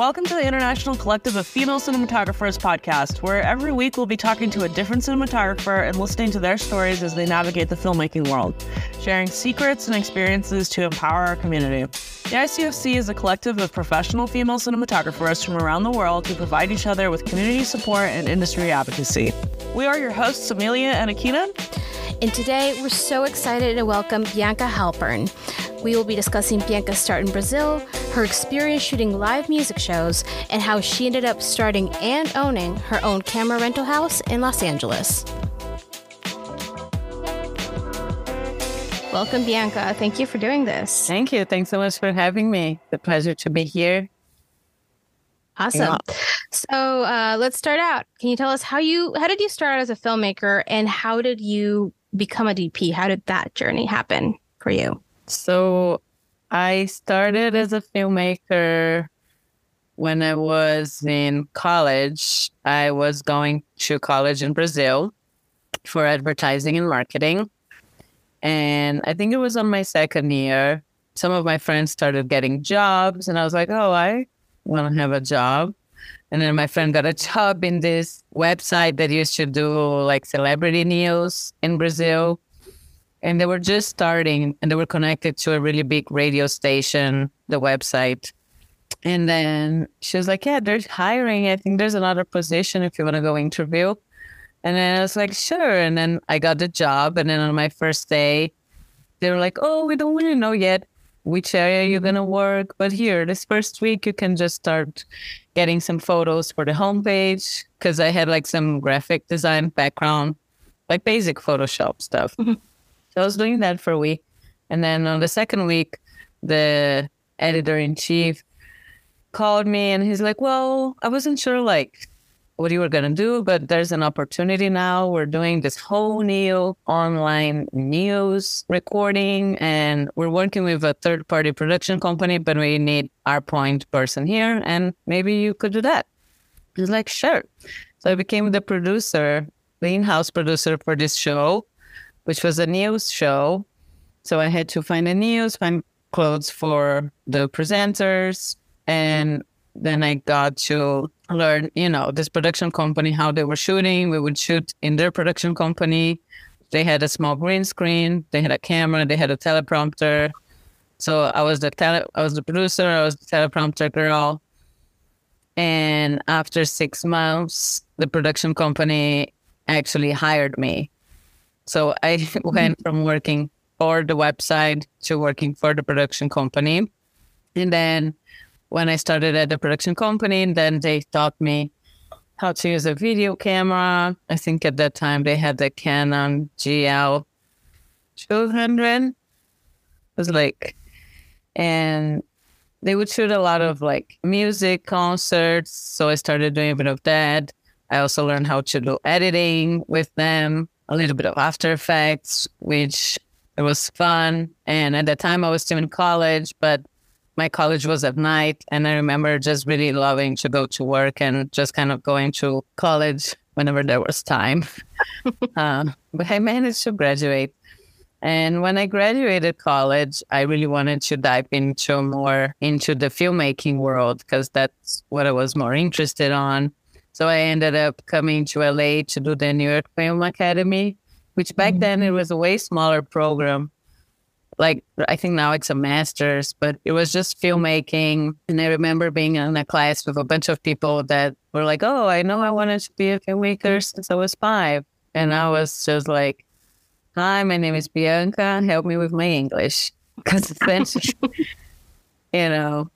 Welcome to the International Collective of Female Cinematographers podcast, where every week we'll be talking to a different cinematographer and listening to their stories as they navigate the filmmaking world, sharing secrets and experiences to empower our community. The ICFC is a collective of professional female cinematographers from around the world who provide each other with community support and industry advocacy. We are your hosts, Amelia and Akina. And today we're so excited to welcome Bianca Halpern. We will be discussing Bianca's start in Brazil, her experience shooting live music shows, and how she ended up starting and owning her own camera rental house in Los Angeles. Welcome, Bianca. Thank you for doing this. Thank you. Thanks so much for having me. The pleasure to be here. Awesome. Yeah. So uh, let's start out. Can you tell us how you how did you start out as a filmmaker and how did you become a DP? How did that journey happen for you? So I started as a filmmaker when I was in college. I was going to college in Brazil for advertising and marketing. And I think it was on my second year. Some of my friends started getting jobs, and I was like, oh, I want to have a job. And then my friend got a job in this website that used to do like celebrity news in Brazil and they were just starting and they were connected to a really big radio station the website. And then she was like yeah they're hiring. I think there's another position if you want to go interview. And then i was like sure. And then i got the job and then on my first day they were like oh we don't really know yet which area you're going to work but here this first week you can just start getting some photos for the homepage. Because i had like some graphic design background like basic photoshop stuff. Mm-hmm. So I was doing that for a week. And then on the second week, the editor in chief called me and he's like, Well, I wasn't sure like what you were gonna do, but there's an opportunity now. We're doing this whole new online news recording and we're working with a third party production company, but we need our point person here and maybe you could do that. He's like, Sure. So I became the producer, the in-house producer for this show which was a news show. So I had to find the news, find clothes for the presenters, and then I got to learn, you know, this production company how they were shooting. We would shoot in their production company. They had a small green screen, they had a camera, they had a teleprompter. So I was the tele- I was the producer, I was the teleprompter girl. And after six months, the production company actually hired me so I went from working for the website to working for the production company. And then when I started at the production company, then they taught me how to use a video camera. I think at that time they had the Canon GL 200. It was like, and they would shoot a lot of like music concerts. So I started doing a bit of that. I also learned how to do editing with them a little bit of After Effects, which it was fun. And at the time, I was still in college, but my college was at night. And I remember just really loving to go to work and just kind of going to college whenever there was time. uh, but I managed to graduate. And when I graduated college, I really wanted to dive into more into the filmmaking world because that's what I was more interested on. So I ended up coming to LA to do the New York Film Academy, which back mm-hmm. then it was a way smaller program. Like I think now it's a master's, but it was just filmmaking. And I remember being in a class with a bunch of people that were like, "Oh, I know I wanted to be a filmmaker since I was five. and I was just like, "Hi, my name is Bianca. Help me with my English," because essentially, you know.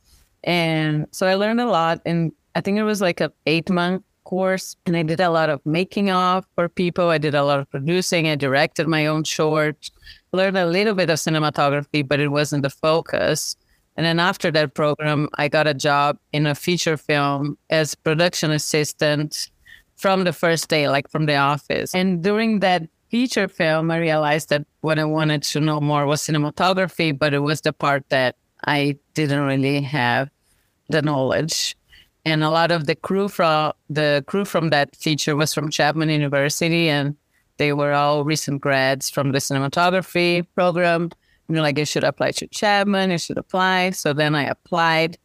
And so I learned a lot, and I think it was like an eight month course and I did a lot of making of for people. I did a lot of producing. I directed my own short, learned a little bit of cinematography, but it wasn't the focus. And then after that program, I got a job in a feature film as production assistant from the first day, like from the office. And during that feature film, I realized that what I wanted to know more was cinematography, but it was the part that I didn't really have the knowledge and a lot of the crew from the crew from that feature was from Chapman University, and they were all recent grads from the cinematography program. You know, like you should apply to Chapman, you should apply. So then I applied,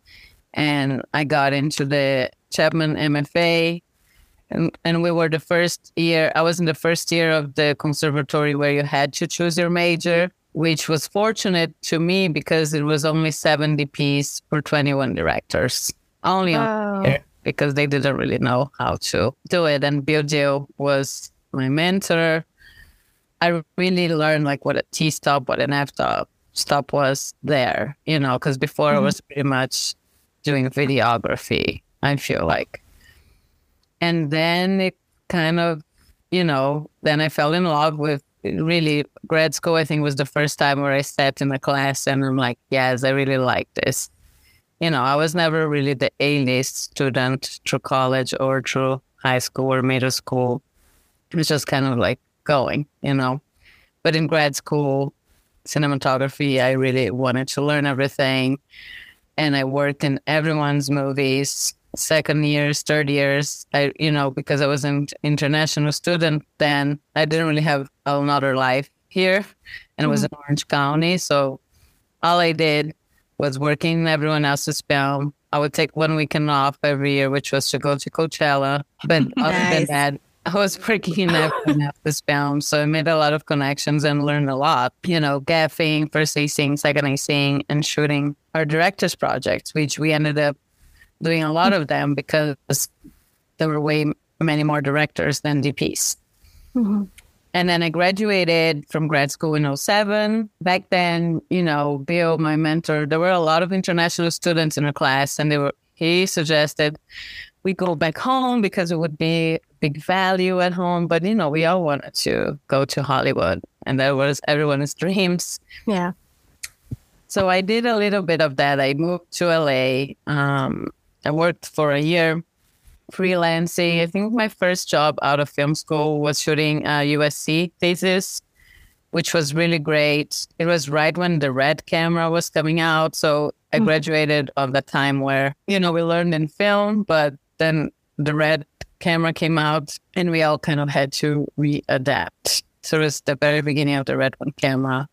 and I got into the Chapman MFA. And, and we were the first year, I was in the first year of the conservatory where you had to choose your major, which was fortunate to me because it was only 70 DPs for 21 directors. Only Oh. here because they didn't really know how to do it. And Bill Dill was my mentor. I really learned like what a T stop, what an F stop stop was there, you know, because before I mm-hmm. was pretty much doing videography, I feel like. And then it kind of, you know, then I fell in love with really grad school. I think was the first time where I stepped in a class and I'm like, yes, I really like this. You know, I was never really the A list student through college or through high school or middle school. It was just kind of like going, you know. But in grad school, cinematography, I really wanted to learn everything. And I worked in everyone's movies, second years, third years. I, you know, because I was an international student then, I didn't really have another life here. And it was mm-hmm. in Orange County. So all I did was working in everyone else's film. I would take one weekend off every year, which was to go to Coachella. But other than that, I was working in everyone else's film. So I made a lot of connections and learned a lot, you know, gaffing, first acing, second acing, and shooting our director's projects, which we ended up doing a lot of them because there were way many more directors than DPs. Mm-hmm. And then I graduated from grad school in 07. Back then, you know, Bill, my mentor, there were a lot of international students in the class, and they were he suggested we go back home because it would be big value at home. But you know, we all wanted to go to Hollywood, and that was everyone's dreams. Yeah. So I did a little bit of that. I moved to LA. Um, I worked for a year freelancing. I think my first job out of film school was shooting a USC thesis, which was really great. It was right when the red camera was coming out. So I hmm. graduated on the time where, you know, we learned in film, but then the red camera came out and we all kind of had to readapt. So it was the very beginning of the red one camera.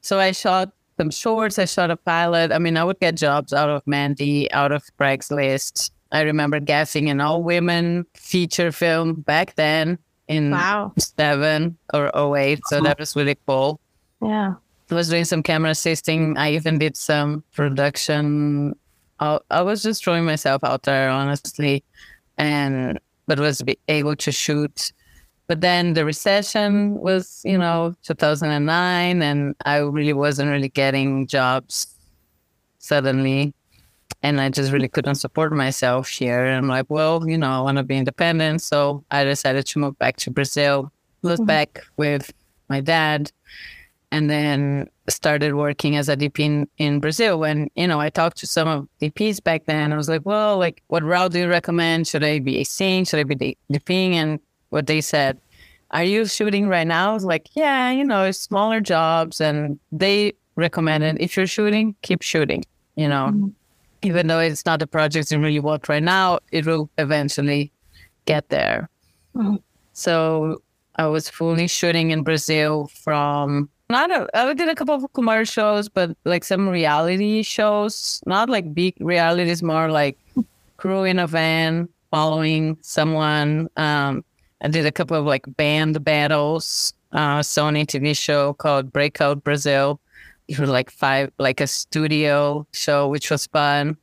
So I shot some shorts. I shot a pilot. I mean, I would get jobs out of Mandy, out of Craigslist. I remember gaffing an all women feature film back then in Wow. seven or 08. So that was really cool. Yeah. I was doing some camera assisting. I even did some production. I, I was just throwing myself out there, honestly, and but was able to shoot. But then the recession was, you know, 2009, and I really wasn't really getting jobs suddenly. And I just really couldn't support myself here. And I'm like, well, you know, I want to be independent. So I decided to move back to Brazil, moved mm-hmm. back with my dad, and then started working as a DP in, in Brazil. When, you know, I talked to some of DPs back then, I was like, well, like, what route do you recommend? Should I be seeing? Should I be DPing? And what they said, are you shooting right now? I was like, yeah, you know, it's smaller jobs. And they recommended if you're shooting, keep shooting, you know, mm-hmm. Even though it's not a project you really want right now, it will eventually get there. Mhm. So I was fully shooting in Brazil from not a, I did a couple of commercials, but like some reality shows, not like big realities, more like crew in a van following someone. Um, I did a couple of like band battles, uh, Sony TV show called Breakout Brazil. Was like five, like a studio show, which was fun.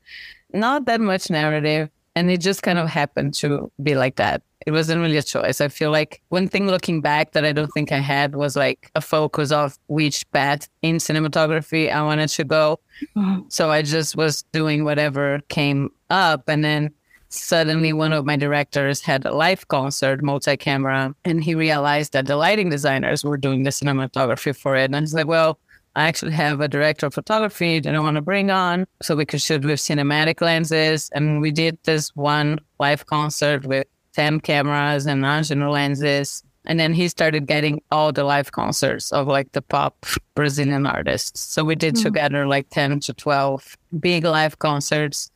Not that much narrative. And it just kind of happened to be like that. It wasn't really a choice. I feel like one thing looking back that I don't think I had was like a focus of which path in cinematography I wanted to go. Mhm. So I just was doing whatever came up. And then suddenly one of my directors had a live concert, multi camera, and he realized that the lighting designers were doing the cinematography for it. And he's like, well, I actually have a director of photography that I want to bring on so we could shoot with cinematic lenses. And we did this one live concert with 10 cameras and Angénieux lenses. And then he started getting all the live concerts of like the pop Brazilian artists. So we did hmm. together like 10 to 12 big live concerts,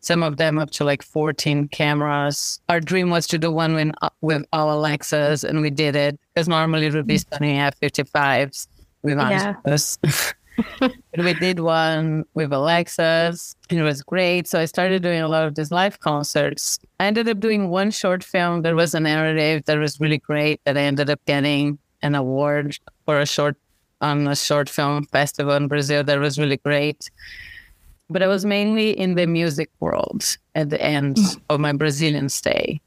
some of them up to like 14 cameras. Our dream was to do one with, uh, with all Alexas, and we did it because normally it would be hmm. Sony F55s with Yeah. Angelos. we did one with Alexas. It was great. So I started doing a lot of these live concerts. I ended up doing one short film that was a narrative that was really great that I ended up getting an award for a short on a short film festival in Brazil that was really great. But I was mainly in the music world at the end mm. of my Brazilian stay.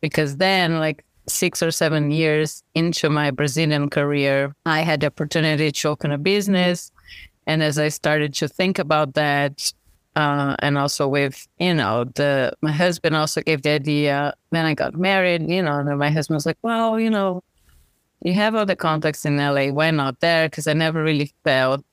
Because then like six or seven years into my Brazilian career, I had the opportunity to open a business and as I started to think about that, uh, and also with, you know, the my husband also gave the idea. Then I got married, you know, and my husband was like, well, you know, you have all the contacts in LA. Why not there? Because I never really felt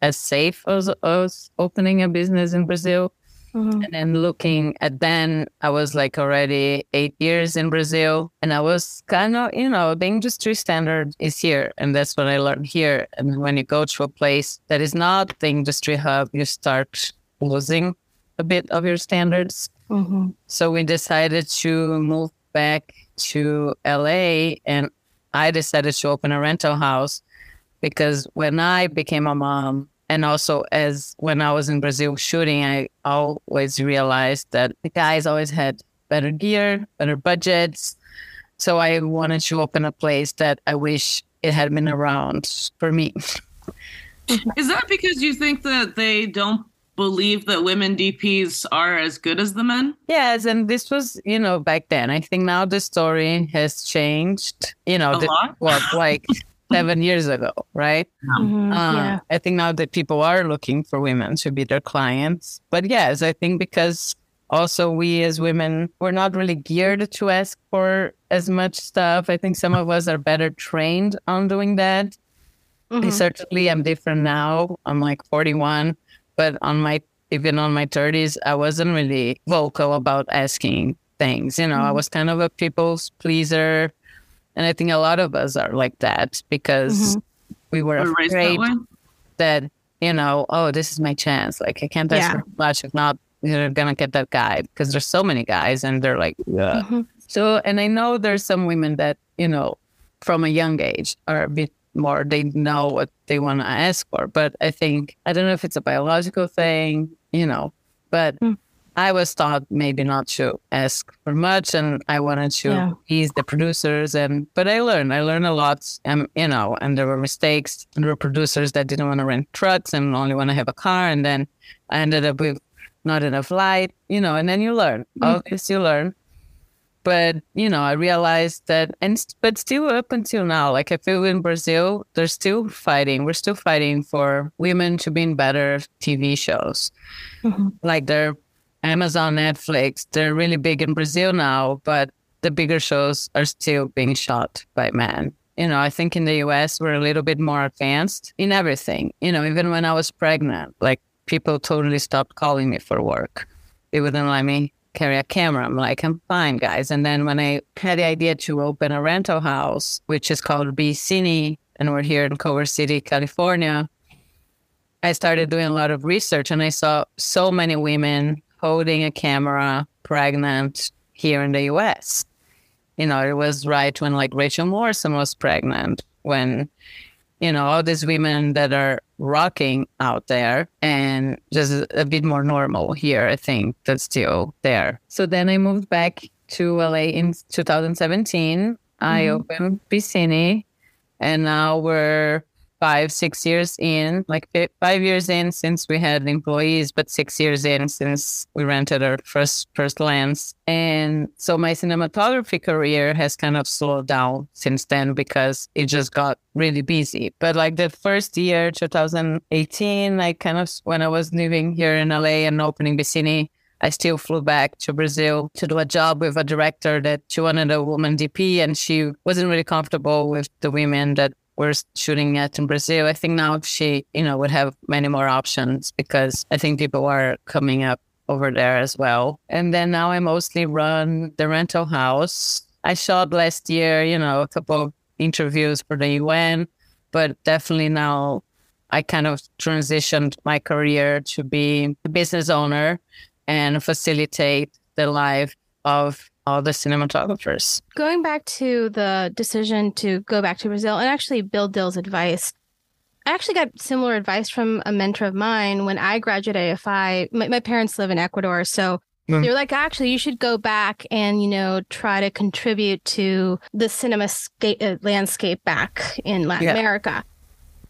as safe as, as opening a business in Brazil. Mm-hmm. And then looking at then, I was like already eight years in Brazil, and I was kind of, you know, the industry standard is here, and that's what I learned here. And when you go to a place that is not the industry hub, you start losing a bit of your standards. Mm-hmm. So we decided to move back to LA, and I decided to open a rental house because when I became a mom, and also as when I was in Brazil shooting, I always realized that the guys always had better gear, better budgets. So I wanted to open a place that I wish it had been around for me. Is that because you think that they don't believe that women DPs are as good as the men? Yes, and this was, you know, back then. I think now the story has changed. You know, a the, lot? what like seven years ago, right? Mm-hmm, uh, yeah. I think now that people are looking for women to be their clients. But yes, I think because also we as women, we're not really geared to ask for as much stuff. I think some of us are better trained on doing that. Mm-hmm. Certainly, I'm different now. I'm like 41, but on my even on my 30s, I wasn't really vocal about asking things. You know, mm-hmm. I was kind of a people's pleaser. And I think a lot of us are like that because mm-hmm. we were we're afraid that, that, you know, oh, this is my chance. Like I can't ask yeah. for much if not you're gonna get that guy because there's so many guys and they're like, yeah. Mm-hmm. So and I know there's some women that, you know, from a young age are a bit more they know what they want to ask for. But I think I don't know if it's a biological thing, you know, but mm. I was taught maybe not to ask for much, and I wanted to yeah. ease the producers. And but I learned, I learned a lot, and you know, and there were mistakes. And there were producers that didn't want to rent trucks and only want to have a car, and then I ended up with not enough light, you know. And then you learn, mm-hmm. all you learn. But you know, I realized that, and but still up until now, like I feel in Brazil, they're still fighting. We're still fighting for women to be in better TV shows. Mm-hmm. Like they're Amazon, Netflix, they're really big in Brazil now, but the bigger shows are still being shot by men. You know, I think in the US, we're a little bit more advanced in everything. You know, even when I was pregnant, like people totally stopped calling me for work. They wouldn't let me carry a camera. I'm like, I'm fine, guys. And then when I had the idea to open a rental house, which is called BECiNE, and we're here in Culver City, California, I started doing a lot of research and I saw so many women holding a camera pregnant here in the US. You know, it was right when like Rachel Morrison was pregnant, when, you know, all these women that are rocking out there and just a bit more normal here, I think that's still there. So then I moved back to LA in 2017. Mm-hmm. I opened Cine and now we're five, six years in, like five years in since we had employees, but six years in since we rented our first first lens. And so my cinematography career has kind of slowed down since then because it just got really busy. But like the first year, 2018, I kind of when I was living here in LA and opening BECiNE, I still flew back to Brazil to do a job with a director that she wanted a woman DP and she wasn't really comfortable with the women that we're shooting at in Brazil. I think now she, you know, would have many more options because I think people are coming up over there as well. And then now I mostly run the rental house. I shot last year, you know, a couple of interviews for the UN, but definitely now I kind of transitioned my career to be a business owner and facilitate the life of all the cinematographers. Going back to the decision to go back to Brazil and actually Bill Dill's advice, I actually got similar advice from a mentor of mine when I graduated AFI. My, my parents live in Ecuador, so mm. they were like, actually, you should go back and you know try to contribute to the cinema sca- uh, landscape back in Latin yeah. America.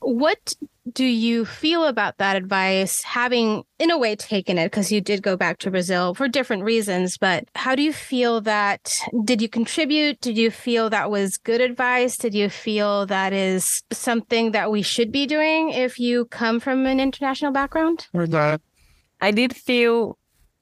What do you feel about that advice, having in a way taken it because you did go back to Brazil for different reasons? But how do you feel that? Did you contribute? Did you feel that was good advice? Did you feel that is something that we should be doing if you come from an international background? I did feel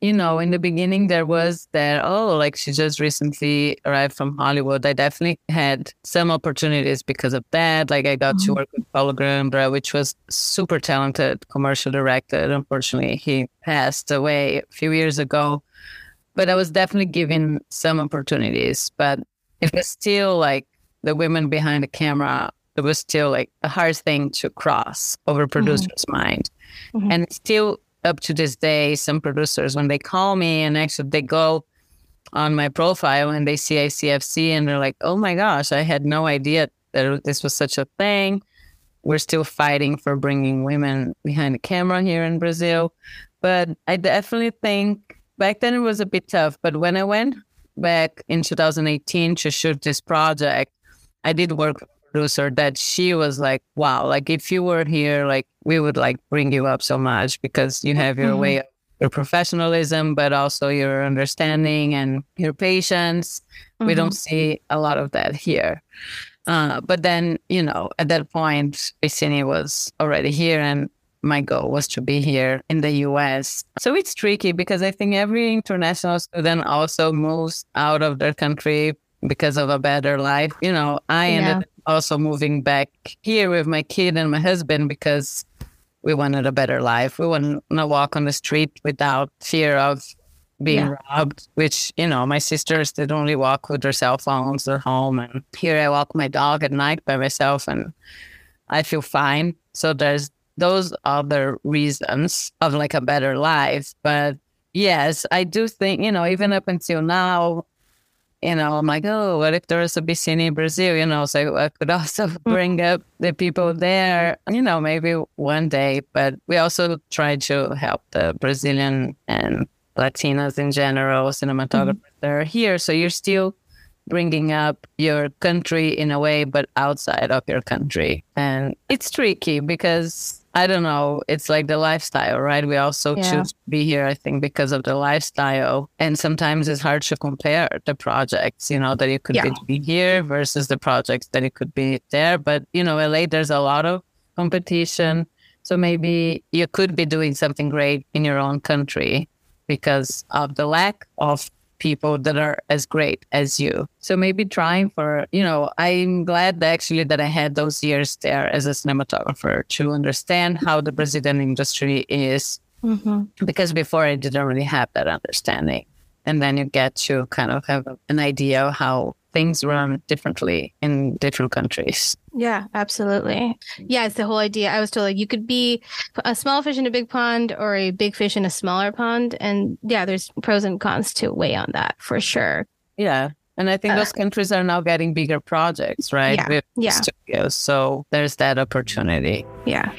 you know, in the beginning, there was that, oh, like she just recently arrived from Hollywood. I definitely had some opportunities because of that. Like I got mm-hmm. to work with Paulo Grambra, which was super talented commercial director. Unfortunately, he passed away a few years ago. But I was definitely given some opportunities. But it was still like the women behind the camera, it was still like a hard thing to cross over mm-hmm. producer's mm-hmm. mind. Mm-hmm. And still up to this day, some producers, when they call me and actually they go on my profile and they see ICFC and they're like, oh my gosh, I had no idea that this was such a thing. We're still fighting for bringing women behind the camera here in Brazil. But I definitely think back then it was a bit tough. But when I went back in 2018 to shoot this project, I did work producer that she was like, wow, like if you were here, like we would like bring you up so much because you have your mm-hmm. way of your professionalism, but also your understanding and your patience. Mm-hmm. We don't mm-hmm. see a lot of that here. Uh, but then, you know, at that point, BECiNE was already here and my goal was to be here in the US. So it's tricky because I think every international student also moves out of their country because of a better life. You know, I yeah. ended also moving back here with my kid and my husband because we wanted a better life. We wanted to walk on the street without fear of being yeah. robbed, which, you know, my sisters did only walk with their cell phones, their home. And here I walk my dog at night by myself and I feel fine. So there's those other reasons of like a better life. But yes, I do think, you know, even up until now, you know, I'm like, oh, what if there was a BECiNE in Brazil? You know, so I could also mm. bring up the people there, you know, maybe one day. But we also try to help the Brazilian and Latinas in general, cinematographers mm-hmm. that are here. So you're still bringing up your country in a way, but outside of your country. And it's tricky because I don't know. It's like the lifestyle, right? We also yeah. choose to be here, I think, because of the lifestyle. And sometimes it's hard to compare the projects, you know, that you could yeah. be here versus the projects that it could be there. But, you know, LA, there's a lot of competition. So maybe you could be doing something great in your own country because of the lack of people that are as great as you. So maybe trying for, you know, I'm glad that actually that I had those years there as a cinematographer to understand how the Brazilian industry is. Mm-hmm. Because before I didn't really have that understanding. And then you get to kind of have an idea of how things run differently in different countries. Yeah, absolutely. Yeah, it's the whole idea. I was told like you could be a small fish in a big pond or a big fish in a smaller pond. And yeah, there's pros and cons to weigh on that for sure. Yeah. And I think uh, those countries are now getting bigger projects, right? Yeah. With yeah. studios. So there's that opportunity. Yeah.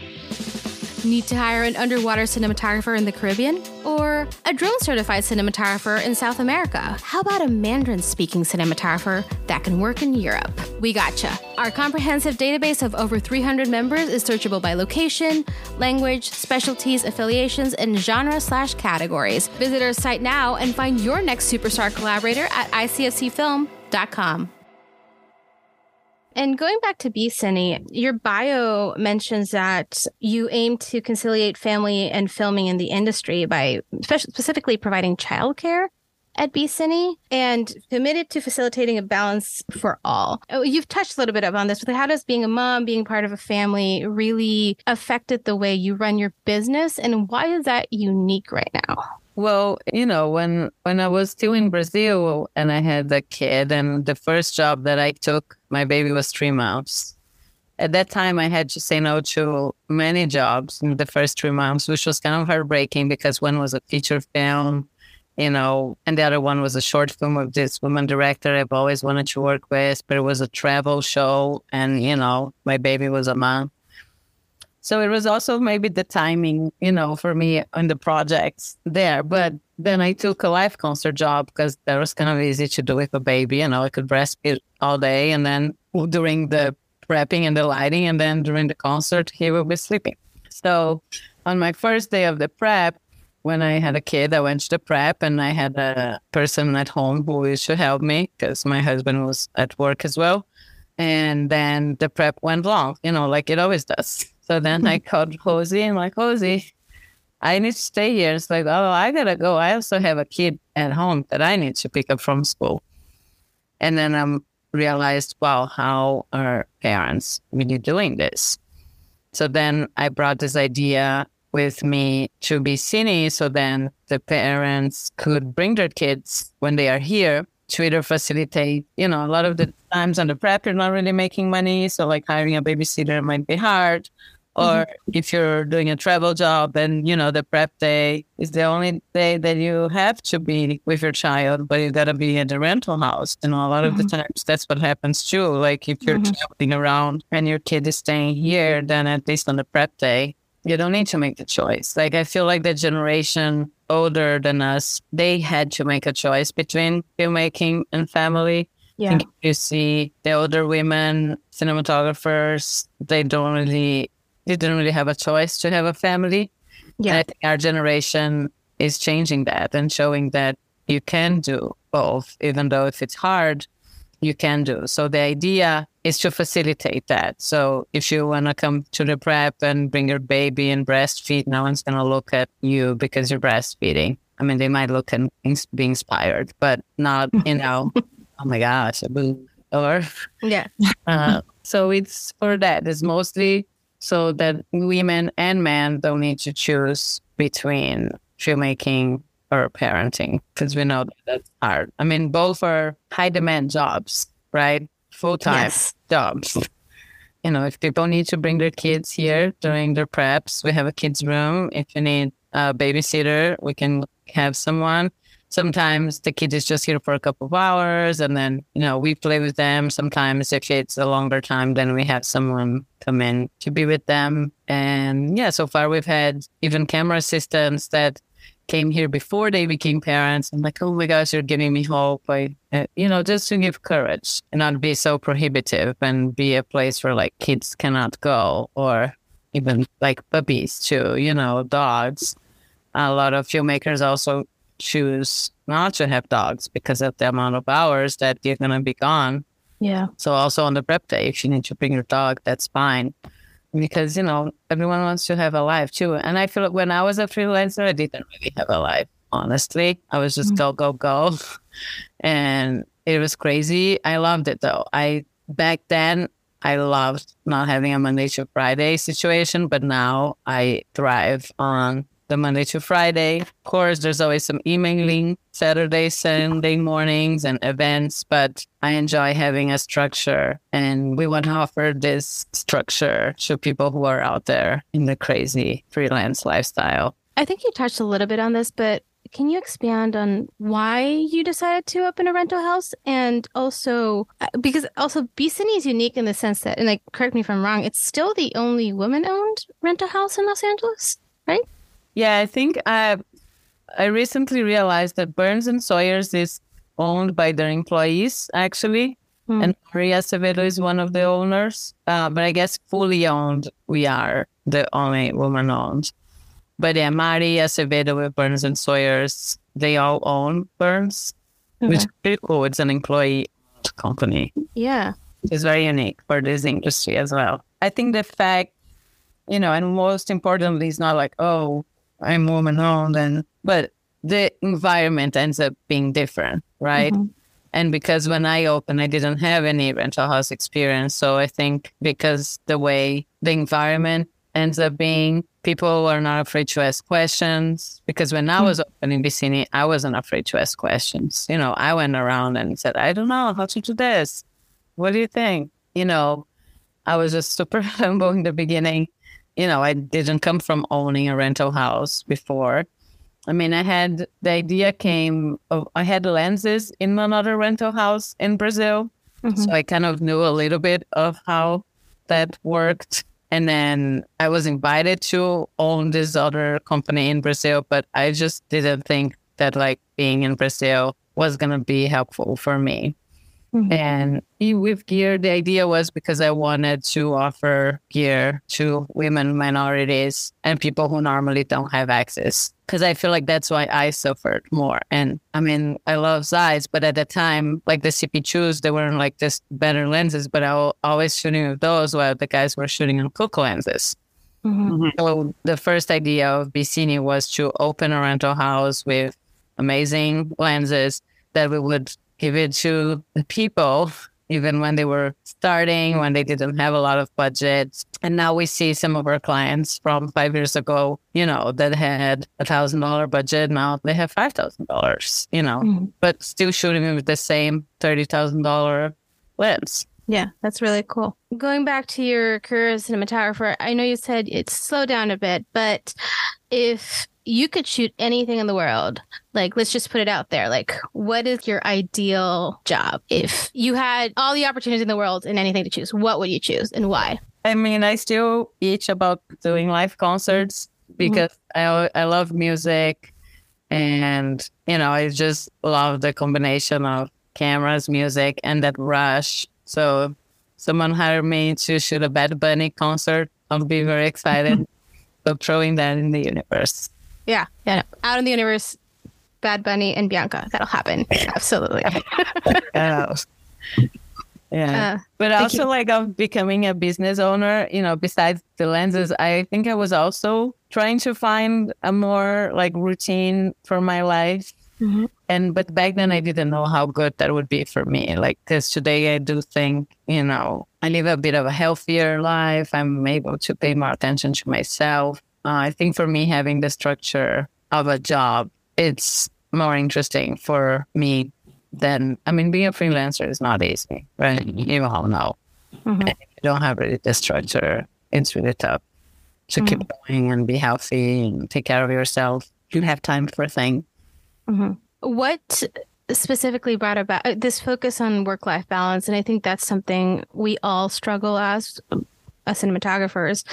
Need to hire an underwater cinematographer in the Caribbean? Or a drone certified cinematographer in South America? How about a Mandarin speaking cinematographer that can work in Europe? We gotcha. Our comprehensive database of over 300 members is searchable by location, language, specialties, affiliations, and genre slash categories. Visit our site now and find your next superstar collaborator at icfcfilm.com. And going back to BECiNE, your bio mentions that you aim to conciliate family and filming in the industry by specifically providing childcare at BECiNE and committed to facilitating a balance for all. Oh, you've touched a little bit on this, but how does being a mom, being part of a family really affected the way you run your business and why is that unique right now? Well, you know, when when I was still in Brazil and I had a kid, and the first job that I took, my baby was three months. At that time, I had to say no to many jobs in the first three months, which was kind of heartbreaking because one was a feature film, you know, and the other one was a short film of this woman director I've always wanted to work with, but it was a travel show, and you know, my baby was a month. So it was also maybe the timing, you know, for me on the projects there. But then I took a live concert job because that was kind of easy to do with a baby. You know, I could breastfeed all day and then during the prepping and the lighting, and then during the concert, he will be sleeping. So on my first day of the prep, when I had a kid, I went to the prep and I had a person at home who used to help me because my husband was at work as well. And then the prep went long, you know, like it always does. So then I called Josie and like, Josie, I need to stay here. It's like, oh, I gotta go. I also have a kid at home that I need to pick up from school. And then I um, realized, wow, how are parents really doing this? So then I brought this idea with me to BECiNE so then the parents could bring their kids when they are here to either facilitate, you know, a lot of the times on the prep, you're not really making money. So like hiring a babysitter might be hard. Or mm-hmm. if you're doing a travel job and, you know, the prep day is the only day that you have to be with your child, but you got to be at the rental house. And a lot mm-hmm. of the mm-hmm. times that's what happens too. Like if you're mm-hmm. traveling around and your kid is staying here, then at least on the prep day, you don't need to make the choice. Like I feel like the generation older than us, they had to make a choice between filmmaking and family. Yeah. you see the older women, cinematographers, they don't really they didn't really have a choice to have a family. Yeah. And I think our generation is changing that and showing that you can do both, even though if it's hard, you can do. So the idea is to facilitate that. So if you want to come to the prep and bring your baby and breastfeed, no one's going to look at you because you're breastfeeding. I mean, they might look and be inspired, but not, you know, oh my gosh, a boo. Or, yeah. Uh, so it's for that. It's mostly so that women and men don't need to choose between filmmaking or parenting because we know that that's hard. I mean, both are high demand jobs, right? Full time yes. jobs. You know, if people need to bring their kids here during their preps, we have a kids room. If you need a babysitter, we can have someone sometimes the kid is just here for a couple of hours and then you know we play with them. Sometimes if it's a longer time then we have someone come in to be with them. And yeah so far we've had even camera assistants that came here before they became parents. I'm like oh my gosh you're giving me hope. I, uh, you know just to give courage and not be so prohibitive and be a place where like kids cannot go or even like puppies too you know dogs. A lot of filmmakers also choose not to have dogs because of the amount of hours that you're going to be gone. Yeah. So also on the prep day, if you need to bring your dog, that's fine. Because, you know, everyone wants to have a life too. And I feel like when I was a freelancer, I didn't really have a life, honestly. I was just mm-hmm. go, go, go. and it was crazy. I loved it though. I, back then, I loved not having a Monday to Friday situation, but now I thrive on the Monday to Friday. Of course, there's always some emailing Saturday, Sunday mornings and events, but I enjoy having a structure and we want to offer this structure to people who are out there in the crazy freelance lifestyle. I think you touched a little bit on this, but can you expand on why you decided to open a rental house and also uh, because also BECiNE is unique in the sense that and like correct me if I'm wrong, it's still the only woman owned rental house in Los Angeles, right? Yeah, I think I I recently realized that Birns and Sawyers is owned by their employees actually, mm. and Maria Acevedo is one of the owners. Uh, but I guess fully owned, we are the only woman owned. But yeah, Maria Acevedo with Birns and Sawyers, they all own Birns, okay. which is pretty cool. It's an employee company. Yeah, it's very unique for this industry as well. I think the fact, you know, and most importantly, it's not like oh I'm woman owned and but the environment ends up being different, right? Mm-hmm. And because when I opened, I didn't have any rental house experience. So I think because the way the environment ends up being, people are not afraid to ask questions. Because when I mm. was opening BECiNE, I wasn't afraid to ask questions. You know, I went around and said, I don't know how to do this. What do you think? You know, I was just super humble in the beginning you know, I didn't come from owning a rental house before. I mean, I had the idea came of I had lenses in another rental house in Brazil. Mm-hmm. So I kind of knew a little bit of how that worked. And then I was invited to own this other company in Brazil, but I just didn't think that like being in Brazil was going to be helpful for me. Mm-hmm. And with gear, the idea was because I wanted to offer gear to women, minorities, and people who normally don't have access. Because I feel like that's why I suffered more. And I mean, I love Zeiss, but at the time, like the CP2s, they weren't like just better lenses, but I was always shooting with those while the guys were shooting on Cooke lenses. Mm-hmm. mm-hmm. So the first idea of BECiNE was to open a rental house with amazing lenses that we would give it to the people even when they were starting, when they didn't have a lot of budget. And now we see some of our clients from five years ago, you know, that had a thousand dollar budget. Now they have five thousand dollars, you know, mm-hmm. but still shooting with the same thirty thousand dollar lens. Yeah, that's really cool. Going back to your career as cinematographer, I know you said it's slowed down a bit, but if you could shoot anything in the world. Like, let's just put it out there. Like, what is your ideal job? If you had all the opportunities in the world and anything to choose, what would you choose and why? I mean, I still itch about doing live concerts because mm-hmm. I I love music, and you know, I just love the combination of cameras, music, and that rush. So, someone hired me to shoot a Bad Bunny concert. I'll be very excited. so throwing that in the universe. Yeah, yeah. Out in the universe, Bad Bunny and Bianca. That'll happen. Absolutely. yeah. Yeah. Uh, but also you. like of becoming a business owner, you know, besides the lenses, I think I was also trying to find a more like routine for my life. Mm-hmm. And but back then I didn't know how good that would be for me. Like because today I do think, you know, I live a bit of a healthier life. I'm able to pay more attention to myself. Uh, I think for me, having the structure of a job, it's more interesting for me than, I mean, being a freelancer is not easy, right? You all know. Mm-hmm. If you don't have really the structure, it's really tough to mm-hmm. keep going and be healthy and take care of yourself. You have time for things. Mm-hmm. What specifically brought about uh, this focus on work life balance? And I think that's something we all struggle as as cinematographers.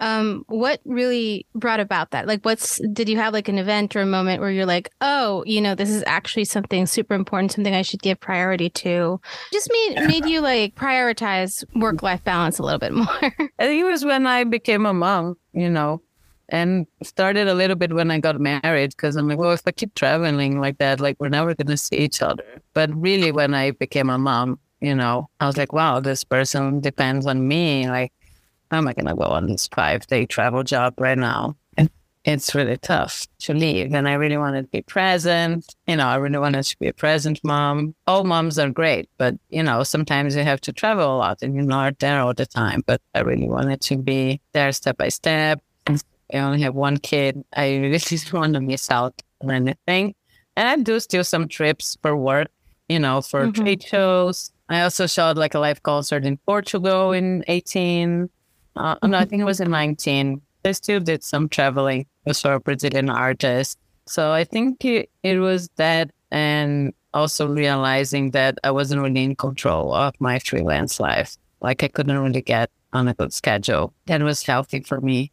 Um, what really brought about that? Like, what's did you have like an event or a moment where you're like, oh, you know, this is actually something super important, something I should give priority to? Just made made you like prioritize work life balance a little bit more. I think it was when I became a mom, you know, and started a little bit when I got married because I'm like, well, if I keep traveling like that, like we're never gonna see each other. But really, when I became a mom, you know, I was like, wow, this person depends on me. Like how am I going to go on this five day travel job right now? And it's really tough to leave. And I really wanted to be present. You know, I really wanted to be a present mom. All moms are great, but, you know, sometimes you have to travel a lot and you're not there all the time. But I really wanted to be there step by step. I only have one kid. I really just want to miss out on anything. And I do still some trips for work, you know, for mm-hmm. trade shows. I also shot like a live concert in Portugal in 18. Uh, no, I think it was in 19. I still did some traveling for a Brazilian artist. So I think it, it was that and also realizing that I wasn't really in control of my freelance life. Like I couldn't really get on a good schedule. That was healthy for me.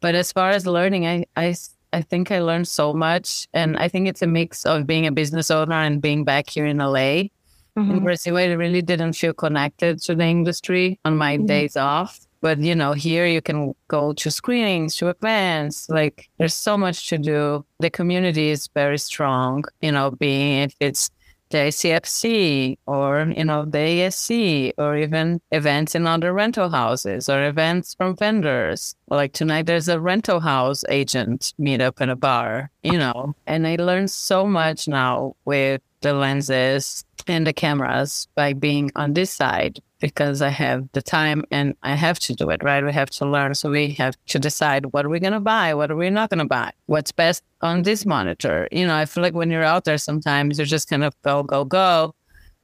But as far as learning, I, I, I think I learned so much. And I think it's a mix of being a business owner and being back here in LA. Mm-hmm. In Brazil, I really didn't feel connected to the industry on my mm-hmm. days off. But you know, here you can go to screenings, to events. Like there's so much to do. The community is very strong. You know, being if it's the ICFC or you know the ASC or even events in other rental houses or events from vendors. Like tonight, there's a rental house agent meetup in a bar. You know, and I learned so much now with the lenses and the cameras by being on this side because I have the time and I have to do it, right? We have to learn. So we have to decide what are we going to buy? What are we not going to buy? What's best on this monitor? You know, I feel like when you're out there, sometimes you're just kind of go, go, go.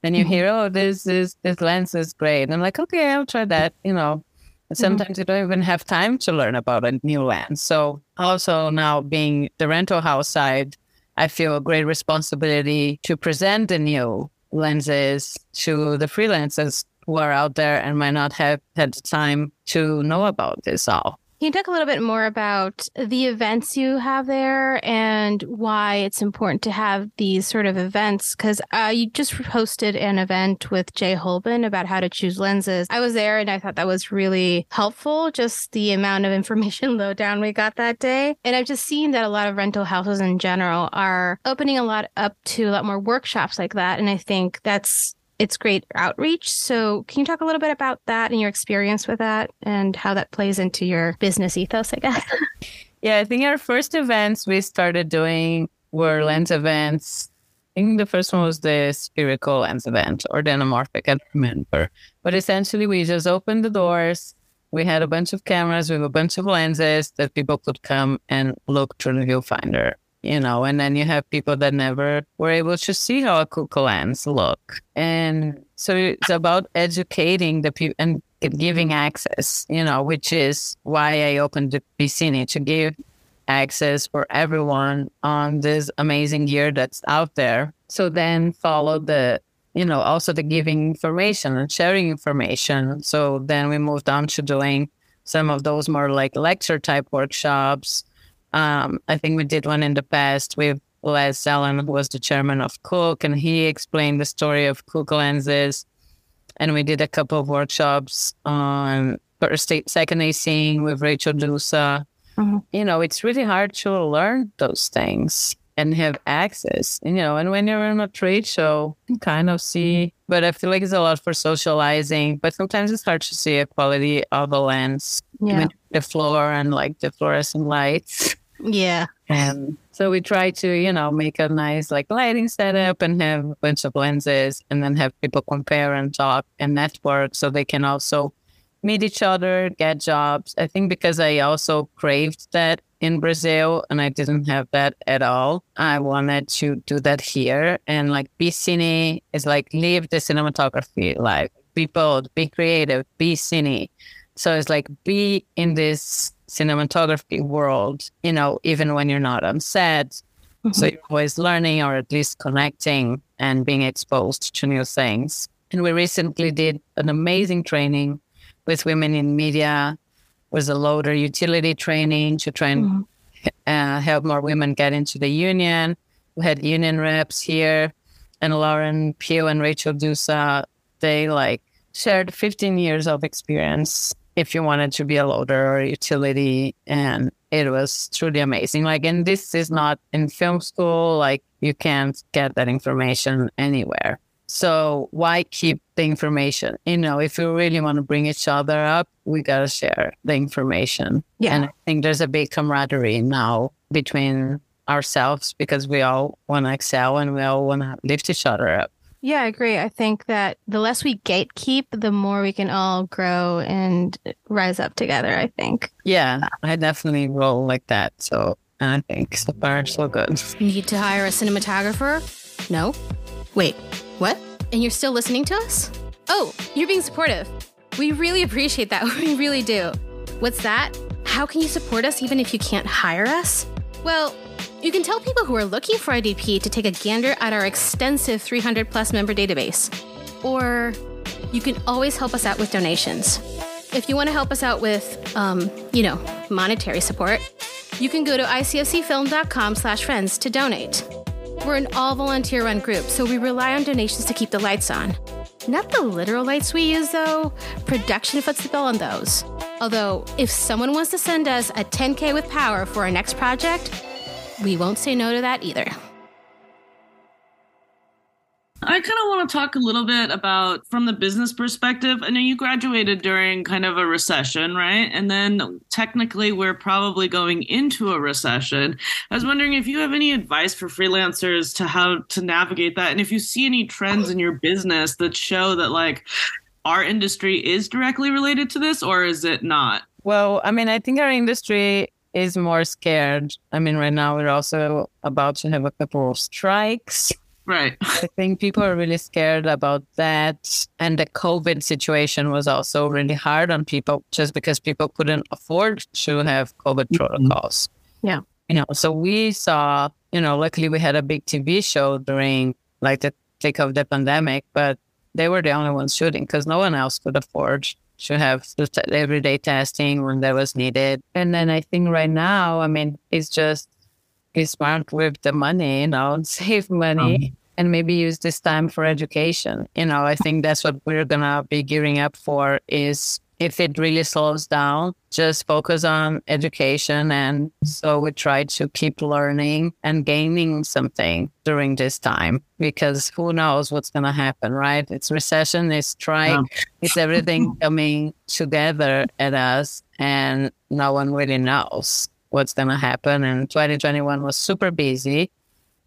Then you mm-hmm. hear, oh, this is, this lens is great. And I'm like, okay, I'll try that, you know. Mm-hmm. sometimes you don't even have time to learn about a new lens. So also now being the rental house side, I feel a great responsibility to present the new lenses to the freelancers who are out there and might not have had time to know about this all. Can you talk a little bit more about the events you have there and why it's important to have these sort of events? Because uh, you just hosted an event with Jay Holben about how to choose lenses. I was there and I thought that was really helpful, just the amount of information lowdown we got that day. And I've just seen that a lot of rental houses in general are opening a lot up to a lot more workshops like that. And I think that's it's great outreach. So, can you talk a little bit about that and your experience with that and how that plays into your business ethos, I guess? yeah, I think our first events we started doing were lens events. I think the first one was the spherical lens event or the anamorphic, I remember. But essentially, we just opened the doors. We had a bunch of cameras with a bunch of lenses that people could come and look through the viewfinder you know, and then you have people that never were able to see how a Cooke lens look. And so it's about educating the people and giving access, you know, which is why I opened the BECiNE to give access for everyone on this amazing gear that's out there. So then follow the, you know, also the giving information and sharing information. So then we moved on to doing some of those more like lecture type workshops um, I think we did one in the past with Les Zellan, who was the chairman of Cooke, and he explained the story of Cooke lenses. And we did a couple of workshops on first, second A with Rachel Dusa. Mm-hmm. You know, it's really hard to learn those things and have access. You know, and when you're in a trade show, you kind of see, but I feel like it's a lot for socializing. But sometimes it's hard to see a quality of a lens. Yeah. The floor and like the fluorescent lights. Yeah. And so we try to, you know, make a nice like lighting setup and have a bunch of lenses and then have people compare and talk and network so they can also meet each other, get jobs. I think because I also craved that in Brazil and I didn't have that at all. I wanted to do that here and like be cine is like live the cinematography life. Be bold, be creative, be cine. So it's like be in this cinematography world, you know, even when you're not on set. Mm-hmm. So you're always learning or at least connecting and being exposed to new things. And we recently did an amazing training with women in media, was a loader utility training to try and mm-hmm. uh, help more women get into the union. We had union reps here, and Lauren Pugh and Rachel Dusa, they like shared 15 years of experience if you wanted to be a loader or a utility. And it was truly amazing. Like, and this is not in film school, like, you can't get that information anywhere. So why keep the information? You know, if you really want to bring each other up, we got to share the information. Yeah. And I think there's a big camaraderie now between ourselves because we all want to excel and we all want to lift each other up. Yeah, I agree. I think that the less we gatekeep, the more we can all grow and rise up together, I think. Yeah, I definitely roll like that. So I think so far so good. Need to hire a cinematographer? No? Wait, what? And you're still listening to us? Oh, you're being supportive. We really appreciate that. We really do. What's that? How can you support us even if you can't hire us? Well, you can tell people who are looking for IDP to take a gander at our extensive 300 plus member database. Or you can always help us out with donations. If you want to help us out with, um, you know, monetary support, you can go to icfcfilm.com slash friends to donate. We're an all volunteer run group, so we rely on donations to keep the lights on. Not the literal lights we use, though. Production foots the bill on those. Although, if someone wants to send us a 10K with power for our next project, we won't say no to that either. I kind of want to talk a little bit about from the business perspective. I know you graduated during kind of a recession, right? And then technically we're probably going into a recession. I was wondering if you have any advice for freelancers to how to navigate that and if you see any trends in your business that show that like our industry is directly related to this or is it not? Well, I mean, I think our industry is more scared. I mean, right now we're also about to have a couple of strikes. Right. I think people are really scared about that. And the COVID situation was also really hard on people just because people couldn't afford to have COVID mm-hmm. protocols. Yeah. You know, so we saw, you know, luckily we had a big TV show during like the thick of the pandemic, but they were the only ones shooting because no one else could afford to have everyday testing when that was needed. And then I think right now, I mean, it's just be smart with the money, you know, save money. Um, and maybe use this time for education. You know, I think that's what we're gonna be gearing up for is if it really slows down, just focus on education. And so we try to keep learning and gaining something during this time because who knows what's going to happen, right? It's recession, it's strike, yeah. it's everything coming together at us, and no one really knows what's going to happen. And 2021 was super busy.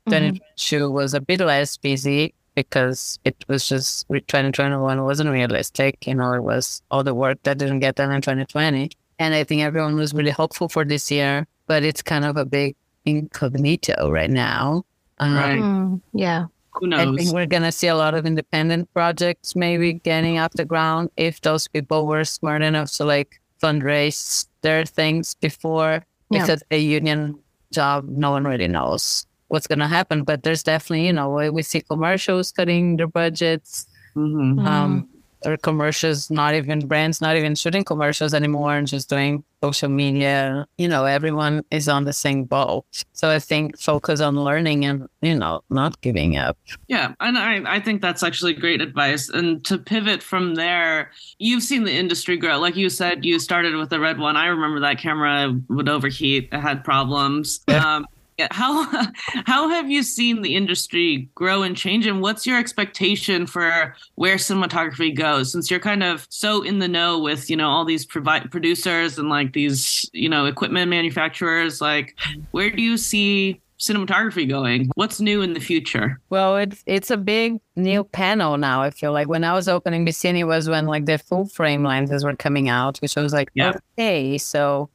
Mm-hmm. 2022 was a bit less busy because it was just 2021 wasn't realistic. You know, it was all the work that didn't get done in 2020. And I think everyone was really hopeful for this year, but it's kind of a big incognito right now. Um, right. Mm, yeah. Who knows? I think we're going to see a lot of independent projects maybe getting off the ground if those people were smart enough to like fundraise their things before. Yeah. Because a union job, no one really knows what's going to happen. But there's definitely, you know, we see commercials cutting their budgets. Mm-hmm. Um, or commercials, not even brands, not even shooting commercials anymore and just doing social media. You know, everyone is on the same boat. So I think focus on learning and, you know, not giving up. Yeah. And I, I think that's actually great advice. And to pivot from there, you've seen the industry grow. Like you said, you started with the red one. I remember that camera would overheat, it had problems. Yeah. Um, how how have you seen the industry grow and change and what's your expectation for where cinematography goes since you're kind of so in the know with you know all these provi- producers and like these you know equipment manufacturers? Like where do you see cinematography going? What's new in the future? Well it's it's a big new panel now i feel like. When i was opening BECiNE was when like the full frame lenses were coming out which I was like yeah. okay so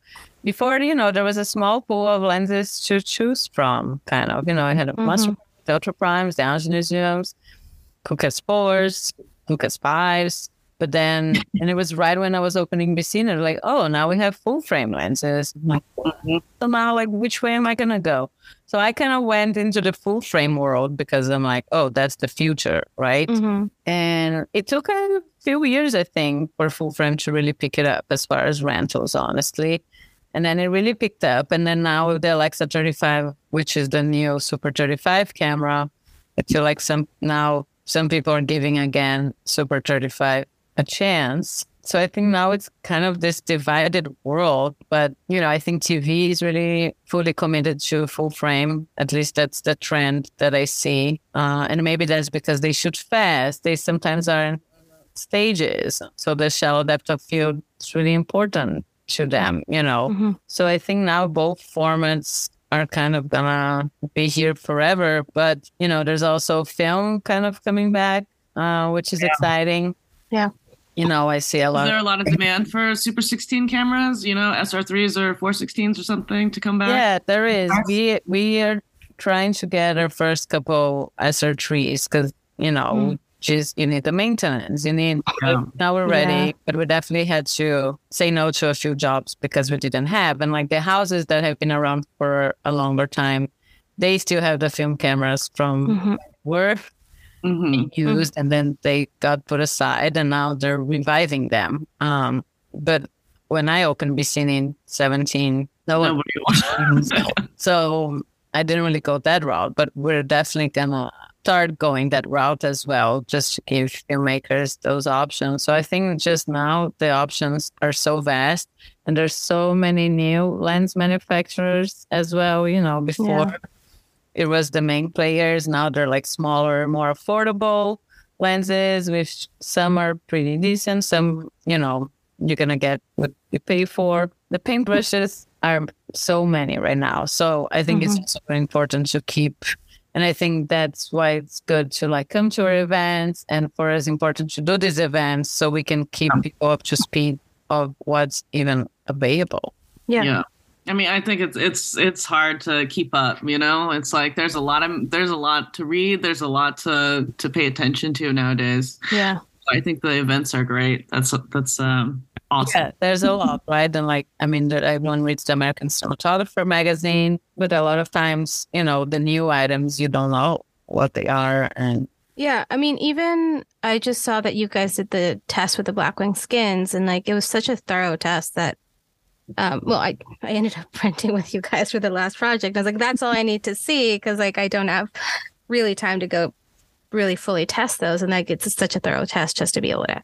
before, you know, there was a small pool of lenses to choose from, kind of. You know, I had a mm-hmm. bunch of Ultra Primes, the Angénieux, Cooke S4s, Cooke S5s. But then, and it was right when I was opening BECiNE, like, oh, now we have full frame lenses. Like, mm-hmm. so now, like, which way am I going to go? So I kind of went into the full frame world because I'm like, oh, that's the future, right? Mm-hmm. And it took a few years, I think, for full frame to really pick it up as far as rentals, honestly. And then it really picked up. And then now with the Alexa 35, which is the new Super 35 camera, I feel like some now some people are giving again Super 35 a chance. So I think now it's kind of this divided world. But you know, I think TV is really fully committed to full frame. At least that's the trend that I see. Uh, and maybe that's because they shoot fast. They sometimes are in stages. So the shallow depth of field is really important to them, you know. Mm-hmm. So I think now both formats are kind of gonna be here forever. But you know, there's also film kind of coming back, uh, which is yeah. exciting. Yeah. You know, I see a lot. Is there a lot of demand for Super 16 cameras? You know, SR3s or 416s or something to come back? Yeah, there is. We we are trying to get our first couple SR3s because you know mm just you need the maintenance. You need yeah. now we're ready, yeah. but we definitely had to say no to a few jobs because we didn't have. And like the houses that have been around for a longer time, they still have the film cameras from mm-hmm. were mm-hmm. used and then they got put aside and now they're reviving them. Um, but when I opened BECiNE in 17, no one. so I didn't really go that route, but we're definitely gonna start going that route as well, just to give filmmakers those options. So I think just now the options are so vast and there's so many new lens manufacturers as well. You know, before yeah. it was the main players, now they're like smaller, more affordable lenses, which some are pretty decent, some, you know, you're gonna get what you pay for. The paintbrushes are so many right now. So I think mm-hmm. it's super important to keep and I think that's why it's good to like come to our events and for us important to do these events so we can keep people up to speed of what's even available. Yeah. Yeah. I mean, I think it's it's it's hard to keep up, you know? It's like there's a lot of there's a lot to read, there's a lot to to pay attention to nowadays. Yeah. I think the events are great. That's that's um awesome. Yeah, there's a lot, right? And like, I mean, that everyone reads the American Cinematographer magazine, but a lot of times, you know, the new items you don't know what they are, and Yeah, I mean, even I just saw that you guys did the test with the Blackwing skins, and like it was such a thorough test that, um, well, I I ended up printing with you guys for the last project. I was like, that's all I need to see because like I don't have really time to go really fully test those, and that gets such a thorough test just to be able to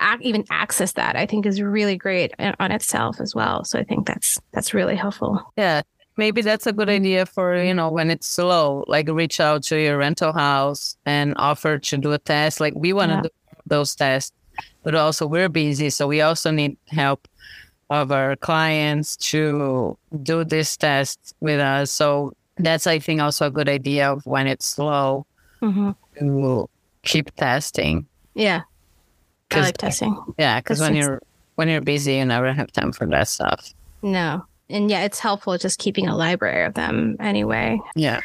ac- even access that. I think is really great on itself as well. So I think that's that's really helpful. Yeah, maybe that's a good idea for you know when it's slow like reach out to your rental house and offer to do a test like we want to Yeah. do those tests but also we're busy so we also need help of our clients to do this test with us so that's i think also a good idea of when it's slow hmm to keep testing Yeah, I like testing. yeah because when you're when you're busy you never have time for that stuff No, and yeah, it's helpful just keeping a library of them anyway. yeah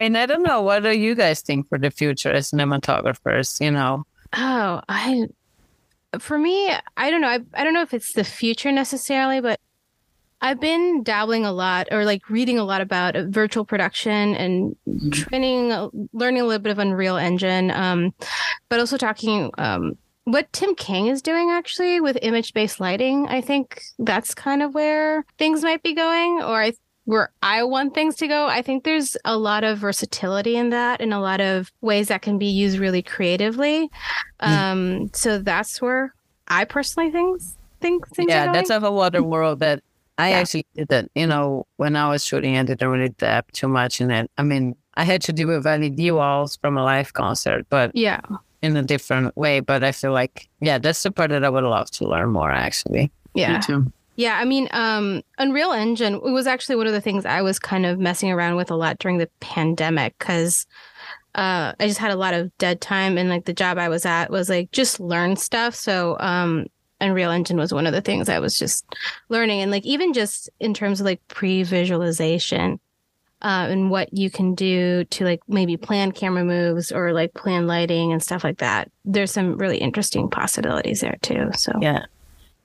and i don't know what do you guys think for the future as cinematographers you know Oh, I for me, I don't know. I, I don't know if it's the future necessarily, but I've been dabbling a lot or like reading a lot about uh, virtual production and training, uh, learning a little bit of Unreal Engine, um, but also talking um, what Tim King is doing actually with image based lighting. I think that's kind of where things might be going, or I where I want things to go. I think there's a lot of versatility in that and a lot of ways that can be used really creatively. Um, so that's where I personally think think things yeah, that's a whole other world that I Yeah. actually did that. You know, when I was shooting, I didn't really dab too much in it. I mean, I had to deal with LED walls from a live concert, but yeah. in a different way. But I feel like, yeah, that's the part that I would love to learn more, actually. Yeah. too. Yeah, I mean, um, Unreal Engine was actually one of the things I was kind of messing around with a lot during the pandemic because uh, I just had a lot of dead time, and like the job I was at was like just learn stuff. So um, Unreal Engine was one of the things I was just learning, and like even just in terms of like pre-visualization. Uh, and what you can do to like maybe plan camera moves or like plan lighting and stuff like that. There's some really interesting possibilities there too. So Yeah.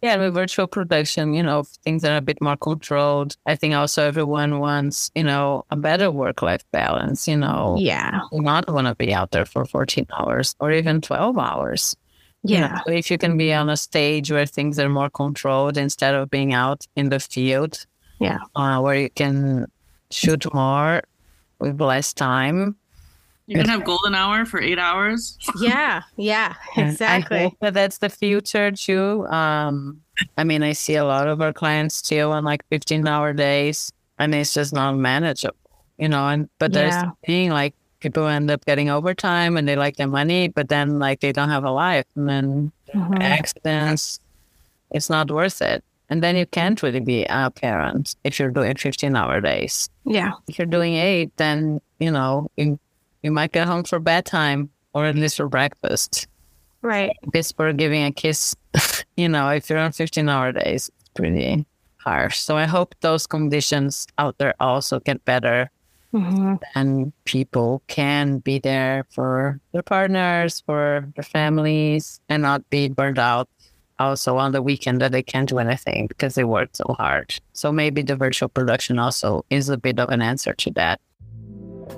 Yeah, with virtual production, you know, things that are a bit more controlled. I think also everyone wants, you know, a better work life balance, you know. yeah, You not want to be out there for 14 hours or even 12 hours. You know, yeah, so if you can be on a stage where things are more controlled instead of being out in the field, Yeah. uh, where you can shoot more with less time. You can have golden hour for eight hours. yeah, yeah, And I exactly. hope that that's the future too. Um, I mean, I see a lot of our clients still on like 15 hour days, and it's just not manageable, you know. And but there's Yeah. the thing like people end up getting overtime and they like their money, but then like they don't have a life, and then Mhm. accidents, it's not worth it. And then you can't really be a parent if you're doing 15 hour days. Yeah, If you're doing eight, then, you know, you, you might get home for bedtime or at least for breakfast. right. Kiss for giving a kiss, you know, if you're on 15 hour days, it's pretty harsh. So I hope those conditions out there also get better hmm and people can be there for their partners, for their families, and not be burned out also on the weekend that they can't do anything because they work so hard. So maybe the virtual production also is a bit of an answer to that.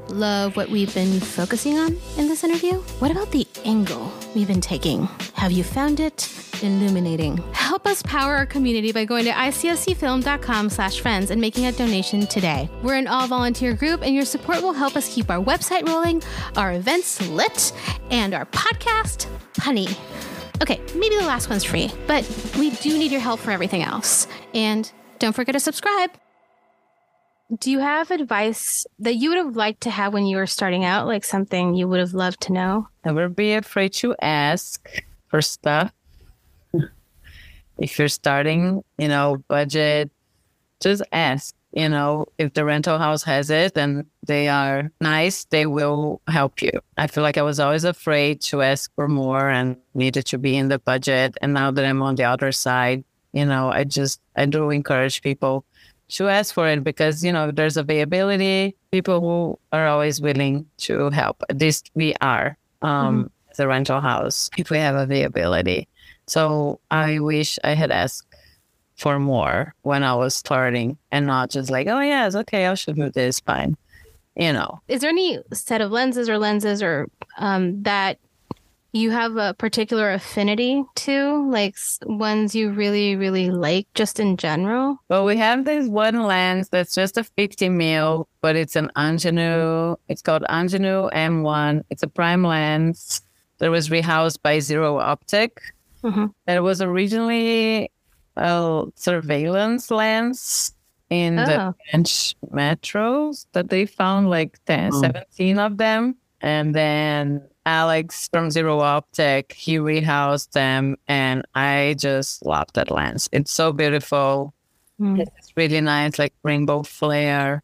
Love what we've been focusing on in this interview? What about the angle we've been taking? Have you found it illuminating? Help us power our community by going to icfcfilm.com slash friends and making a donation today. We're an all-volunteer group, and your support will help us keep our website rolling, our events lit, and our podcast honey. Okay, maybe the last one's free, but we do need your help for everything else. And don't forget to subscribe. Do you have advice that you would have liked to have when you were starting out, like something you would have loved to know? Never be afraid to ask for stuff. if you're starting, you know, budget, just ask. You know, if the rental house has it and they are nice, they will help you. I feel like I was always afraid to ask for more and needed to be in the budget. And now that I'm on the other side, you know, I just, I do encourage people to ask for it because, you know, there's availability, people who are always willing to help. At least we are um, as a rental house if we have availability. So I wish I had asked for more when I was starting and not just like, oh, yes, okay, I'll shoot with this, fine. you know. Is there any set of lenses or lenses or um, that you have a particular affinity to, like ones you really, really like just in general? Well, we have this one lens that's just a 50 mil, but it's an Angénieux. It's called Angénieux M1. It's a prime lens that was rehoused by Zero Optik. Mhm. It was originally a surveillance lens in the Oh. French metros that they found like 10, Oh. 17 of them. And then Alex from Zero Optik, he rehoused them. And I just love that lens. It's so beautiful. Mm. It's really nice, like rainbow flare.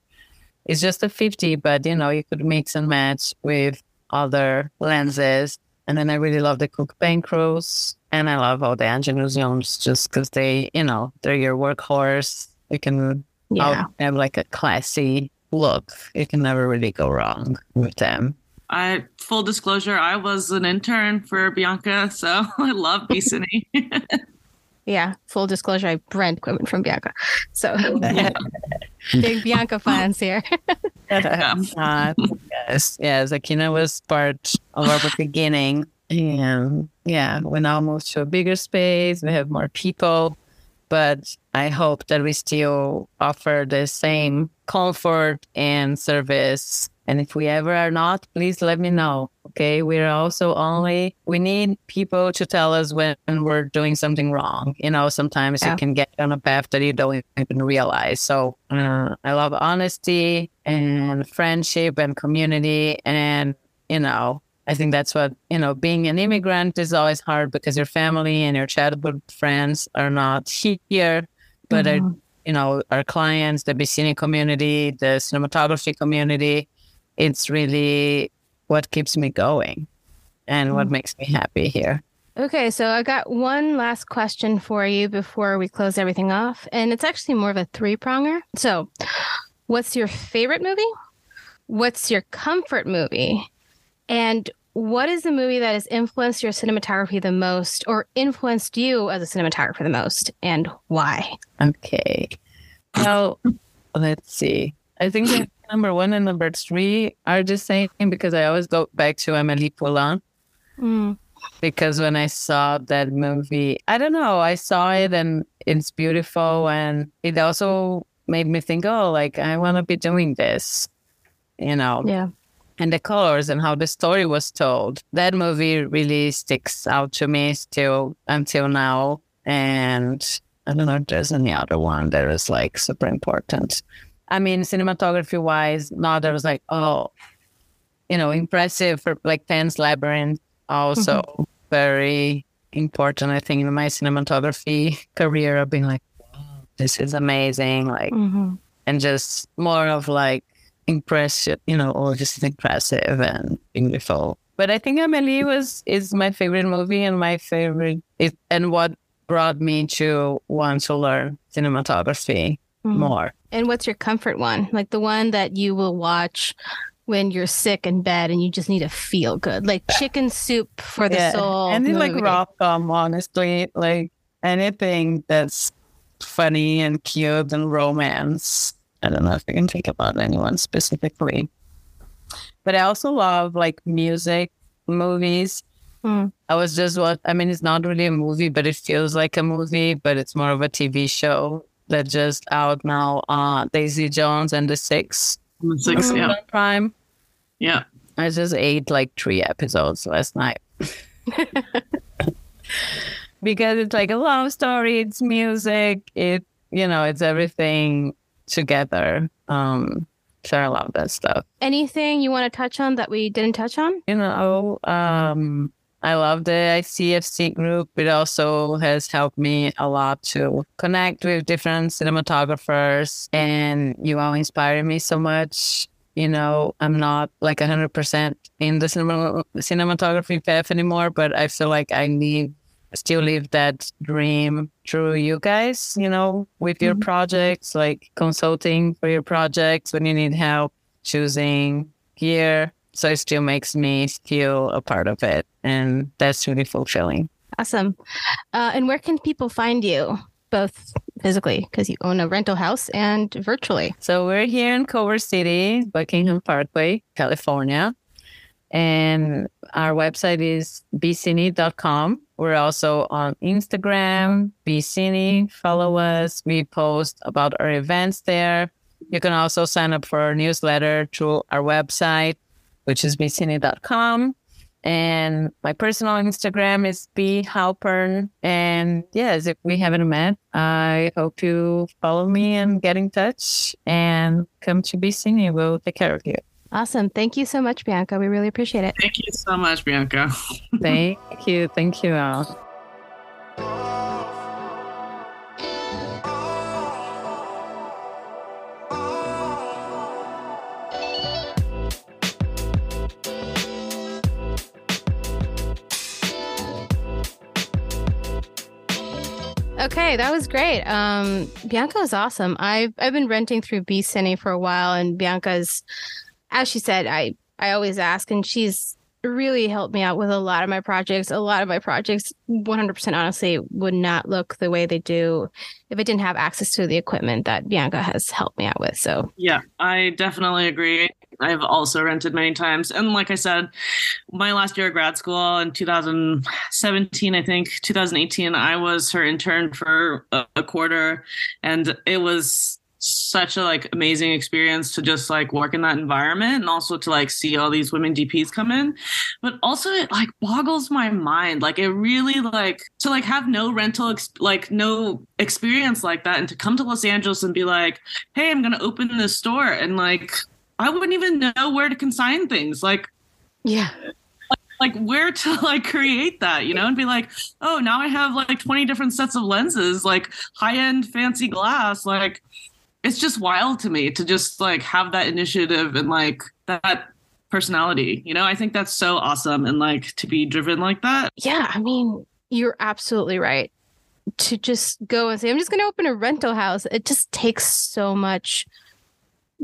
It's just a 50, but you know, you could mix and match with other lenses. And then I really love the Cooke Panchros. And I love all the Angénieux Zooms just because they, you know, they're your workhorse. You can Yeah. have like a classy look. You can never really go wrong with them. I full disclosure, I was an intern for Bianca, so I love BECiNE. Yeah. Full disclosure, I rent equipment from Bianca. So big Bianca fans here. Uh, yes, yes. Akina was part of our beginning. And yeah, we now moved to a bigger space. We have more people, but I hope that we still offer the same comfort and service. And if we ever are not, please let me know. Okay. We're also only, we need people to tell us when we're doing something wrong. You know, sometimes Yeah. you can get on a path that you don't even realize. So uh, I love honesty and friendship and community. And, you know, I think that's what, you know, being an immigrant is always hard because your family and your childhood friends are not here, but, are, you know, our clients, the BECiNE community, the cinematography community, it's really what keeps me going and what mm. makes me happy here. Okay, so I got one last question for you before we close everything off. And it's actually more of a three pronger. So, what's your favorite movie? What's your comfort movie? And what is the movie that has influenced your cinematography the most or influenced you as a cinematographer the most and why? Okay. Well, let's see. I think that number one and number three are the same because I always go back to Amelie Poulain Mm, because when I saw that movie, I don't know, I saw it and it's beautiful and it also made me think, oh, like I want to be doing this, you know, yeah. and the colors and how the story was told. That movie really sticks out to me still until now. And I don't know if there's any other one that is like super important. I mean, cinematography wise, now there was like, oh, you know, impressive for like Pan's Labyrinth, also very important, I think, in my cinematography career of being like, wow, this is amazing. Like, Mhm. and just more of like impressive, you know, or just impressive and beautiful. But I think Amelie was is my favorite movie and my favorite it, and what brought me to want to learn cinematography Mhm. more. And what's your comfort one? Like the one that you will watch when you're sick in bed and you just need to feel good, like chicken soup for the soul. and then like movie. rom com, honestly, like anything that's funny and cute and romance. I don't know if I can think about anyone specifically, but I also love like music movies. Hmm. I was just what I mean. It's not really a movie, but it feels like a movie. But it's more of a TV show that just out now. Uh, Daisy Jones and the Six Six, yeah. Prime. Yeah. I just ate like three episodes last night. because it's like a love story, it's music, it you know, it's everything together. Um so I love that stuff. Anything you want to touch on that we didn't touch on? You know, um I love the ICFC group. It also has helped me a lot to connect with different cinematographers, and you all inspire me so much. You know, I'm not like 100% in the cinema, cinematography path anymore, but I feel like I need still live that dream through you guys, you know, with your mm-hmm. projects, like consulting for your projects when you need help choosing gear. So it still makes me feel a part of it. And that's really fulfilling. Awesome. Uh, and where can people find you, both physically because you own a rental house and virtually. So we're here in Culver City, Buckingham Parkway, California. And our website is becine.com. We're also on Instagram, bcine. Follow us. We post about our events there. You can also sign up for our newsletter through our website, which is becine.com. And my personal Instagram is B Halpern. And yes, if we haven't met, I hope you follow me and get in touch and come to BECiNE. We'll take care of you. Awesome. Thank you so much, Bianca. We really appreciate it. Thank you so much, Bianca. Thank you. Thank you all. Okay, that was great. Um, Bianca is awesome. I've I've been renting through BECiNE for a while, and Bianca's, as she said, I I always ask, and she's really helped me out with a lot of my projects. A lot of my projects, 100% honestly, would not look the way they do if I didn't have access to the equipment that Bianca has helped me out with. So, yeah, I definitely agree. I've also rented many times. And like I said, my last year of grad school in 2017, I think, 2018, I was her intern for a, a quarter. And it was such a like amazing experience to just like work in that environment and also to like see all these women DPs come in. But also it like boggles my mind. Like it really like to like have no rental ex- like no experience like that and to come to Los Angeles and be like, "Hey, I'm going to open this store." And like I wouldn't even know where to consign things. Like yeah. like where to like create that you know and be like oh now i have like 20 different sets of lenses like high end fancy glass. Like it's just wild to me to just like have that initiative and like that personality you know? I think that's so awesome and like to be driven like that. Yeah i mean you're absolutely right. To just go and say i'm just going to open a rental house it just takes so much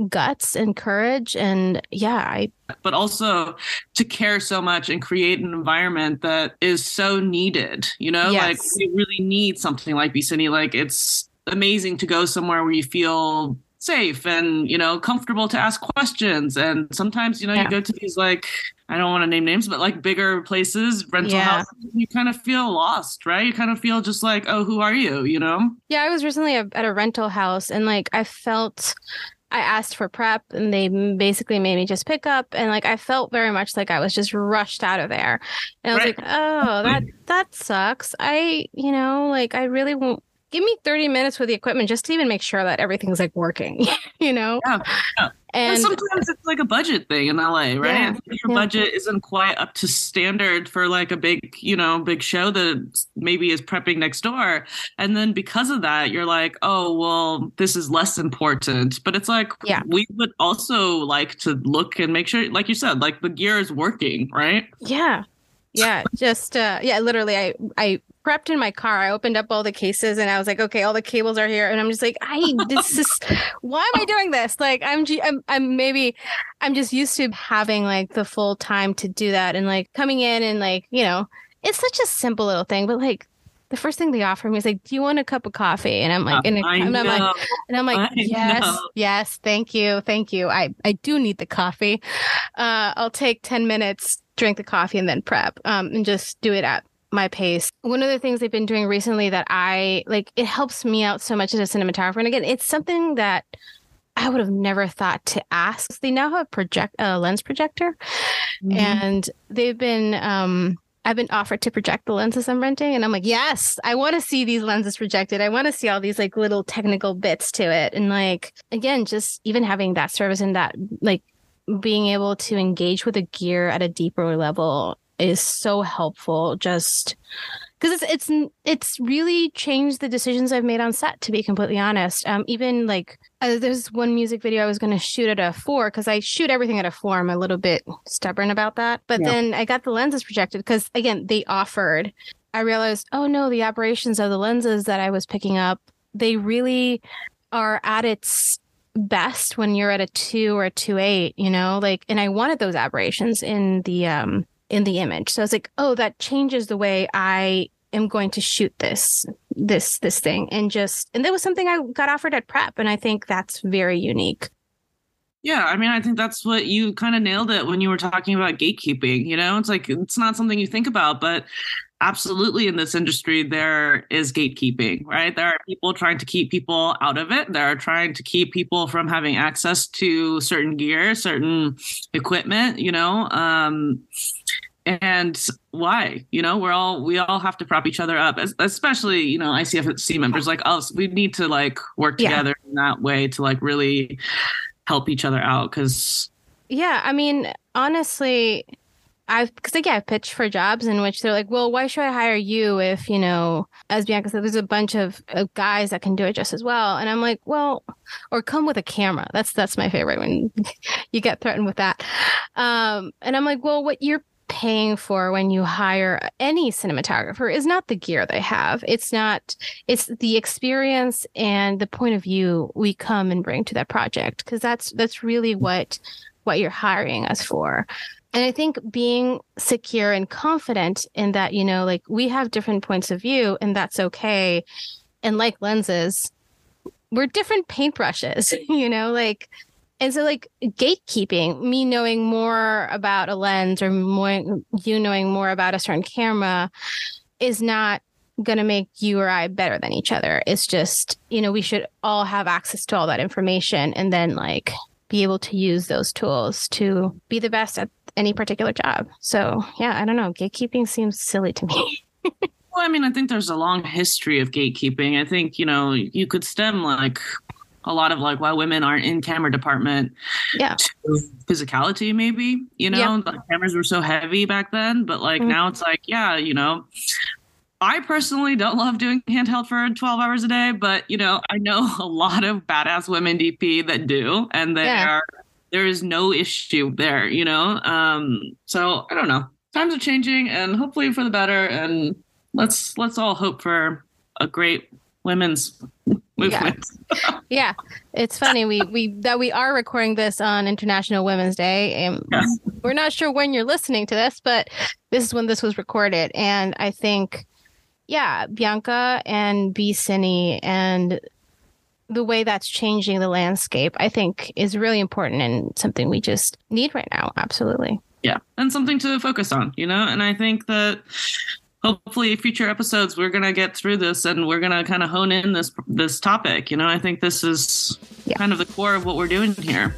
guts and courage and yeah i but also to care so much and create an environment that is so needed you know Yes. like we really need something like BECiNE like it's amazing to go somewhere where you feel safe and you know comfortable to ask questions and sometimes you know Yeah. you go to these like i don't want to name names but like bigger places rental Yeah. houses you kind of feel lost right you kind of feel just like oh who are you you know Yeah, I was recently at a rental house and like I felt I asked for prep and they basically made me just pick up and like I felt very much like I was just rushed out of there. And I was Right. like, "Oh, that that sucks." I, you know, like I really won't give me 30 minutes with the equipment just to even make sure that everything's like working, you know? Yeah, yeah. And, sometimes it's like a budget thing in LA, right? Yeah, your yeah. budget isn't quite up to standard for like a big, you know, big show that maybe is prepping next door. And then because of that, you're like, oh, well, this is less important. But it's like, Yeah. we would also like to look and make sure, like you said, like the gear is working, right? Yeah. Yeah. Just uh yeah, literally I I prepped in my car. I opened up all the cases and I was like, okay, all the cables are here. And I'm just like, I this is why am I doing this? Like I'm I'm I'm maybe I'm just used to having like the full time to do that and like coming in and like, you know, it's such a simple little thing, but like the first thing they offer me is like, "Do you want a cup of coffee?" And I'm like, and, I I'm like, and I'm like, I yes, know. yes, thank you, thank you. I I do need the coffee. Uh, I'll take ten minutes, drink the coffee, and then prep. Um, and just do it at my pace. One of the things they've been doing recently that I like, it helps me out so much as a cinematographer. And again, it's something that I would have never thought to ask. They now have project a lens projector, Mhm. and they've been um I've been offered to project the lenses I'm renting, and I'm like, yes, I want to see these lenses projected. I want to see all these like little technical bits to it, and like again, just even having that service and that like being able to engage with the gear at a deeper level is so helpful. Just because it's it's it's really changed the decisions I've made on set. To be completely honest, um, even like uh, there's one music video I was going to shoot at a four because I shoot everything at a four. I'm a little bit stubborn about that, but Yeah. then I got the lenses projected because again they offered. I realized, oh no, the aberrations of the lenses that I was picking up, they really are at its best when you're at a two or a two eight, you know, like, and I wanted those aberrations in the um in the image. So I was like, oh, that changes the way I am going to shoot this this this thing and just and that was something I got offered at prep and I think that's very unique. Yeah, I mean, I think that's what you kind of nailed it when you were talking about gatekeeping. You know, it's like it's not something you think about, but absolutely in this industry there is gatekeeping right? There are people trying to keep people out of it. There are trying to keep people from having access to certain gear certain equipment you know um and why? You know we're all we all have to prop each other up especially you know icfc members like us. We need to like work together yeah. in that way to like really help each other out because yeah i mean honestly I've because like yeah, I've pitched for jobs in which they're like, well, why should I hire you if you know, as Bianca said, there's a bunch of, of guys that can do it just as well. And I'm like, well, or come with a camera. That's that's my favorite when you get threatened with that. Um, and I'm like, well, what you're paying for when you hire any cinematographer is not the gear they have. It's not. It's the experience and the point of view we come and bring to that project because that's that's really what what you're hiring us for. And I think being secure and confident in that, you know, like we have different points of view and that's okay. And like lenses, we're different paintbrushes, you know, like, and so like gatekeeping, me knowing more about a lens or more, you knowing more about a certain camera is not going to make you or I better than each other. It's just, you know, we should all have access to all that information and then like be able to use those tools to be the best at any particular job. So, yeah, I don't know. Gatekeeping seems silly to me. well, I mean, I think there's a long history of gatekeeping. I think, you know, you could stem like a lot of like why women aren't in camera department yeah physicality maybe you know yeah. cameras were so heavy back then but like mm-hmm. now it's like yeah you know I personally don't love doing handheld for 12 hours a day, but you know, I know a lot of badass women DP that do, and there yeah. are there is no issue there, you know. Um, so I don't know. Times are changing, and hopefully for the better. And let's let's all hope for a great women's movement. Yeah, yeah. it's funny we we that we are recording this on International Women's Day, and yes. we're not sure when you're listening to this, but this is when this was recorded, and I think yeah, Bianca and BECiNE and the way that's changing the landscape, I think is really important and something we just need right now. Absolutely. Yeah. And something to focus on, you know? And I think that hopefully future episodes we're going to get through this and we're going to kind of hone in this this topic, you know? I think this is yeah. kind of the core of what we're doing here.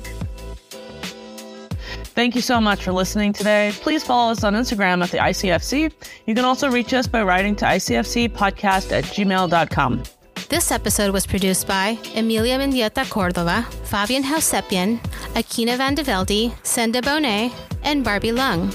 Thank you so much for listening today. Please follow us on Instagram at the ICFC. You can also reach us by writing to ICFCpodcast at gmail.com. This episode was produced by Emilia Mendieta Cordova, Fabian Hausepian, Akina Van de Velde, Senda Bonet, and Barbie Lung.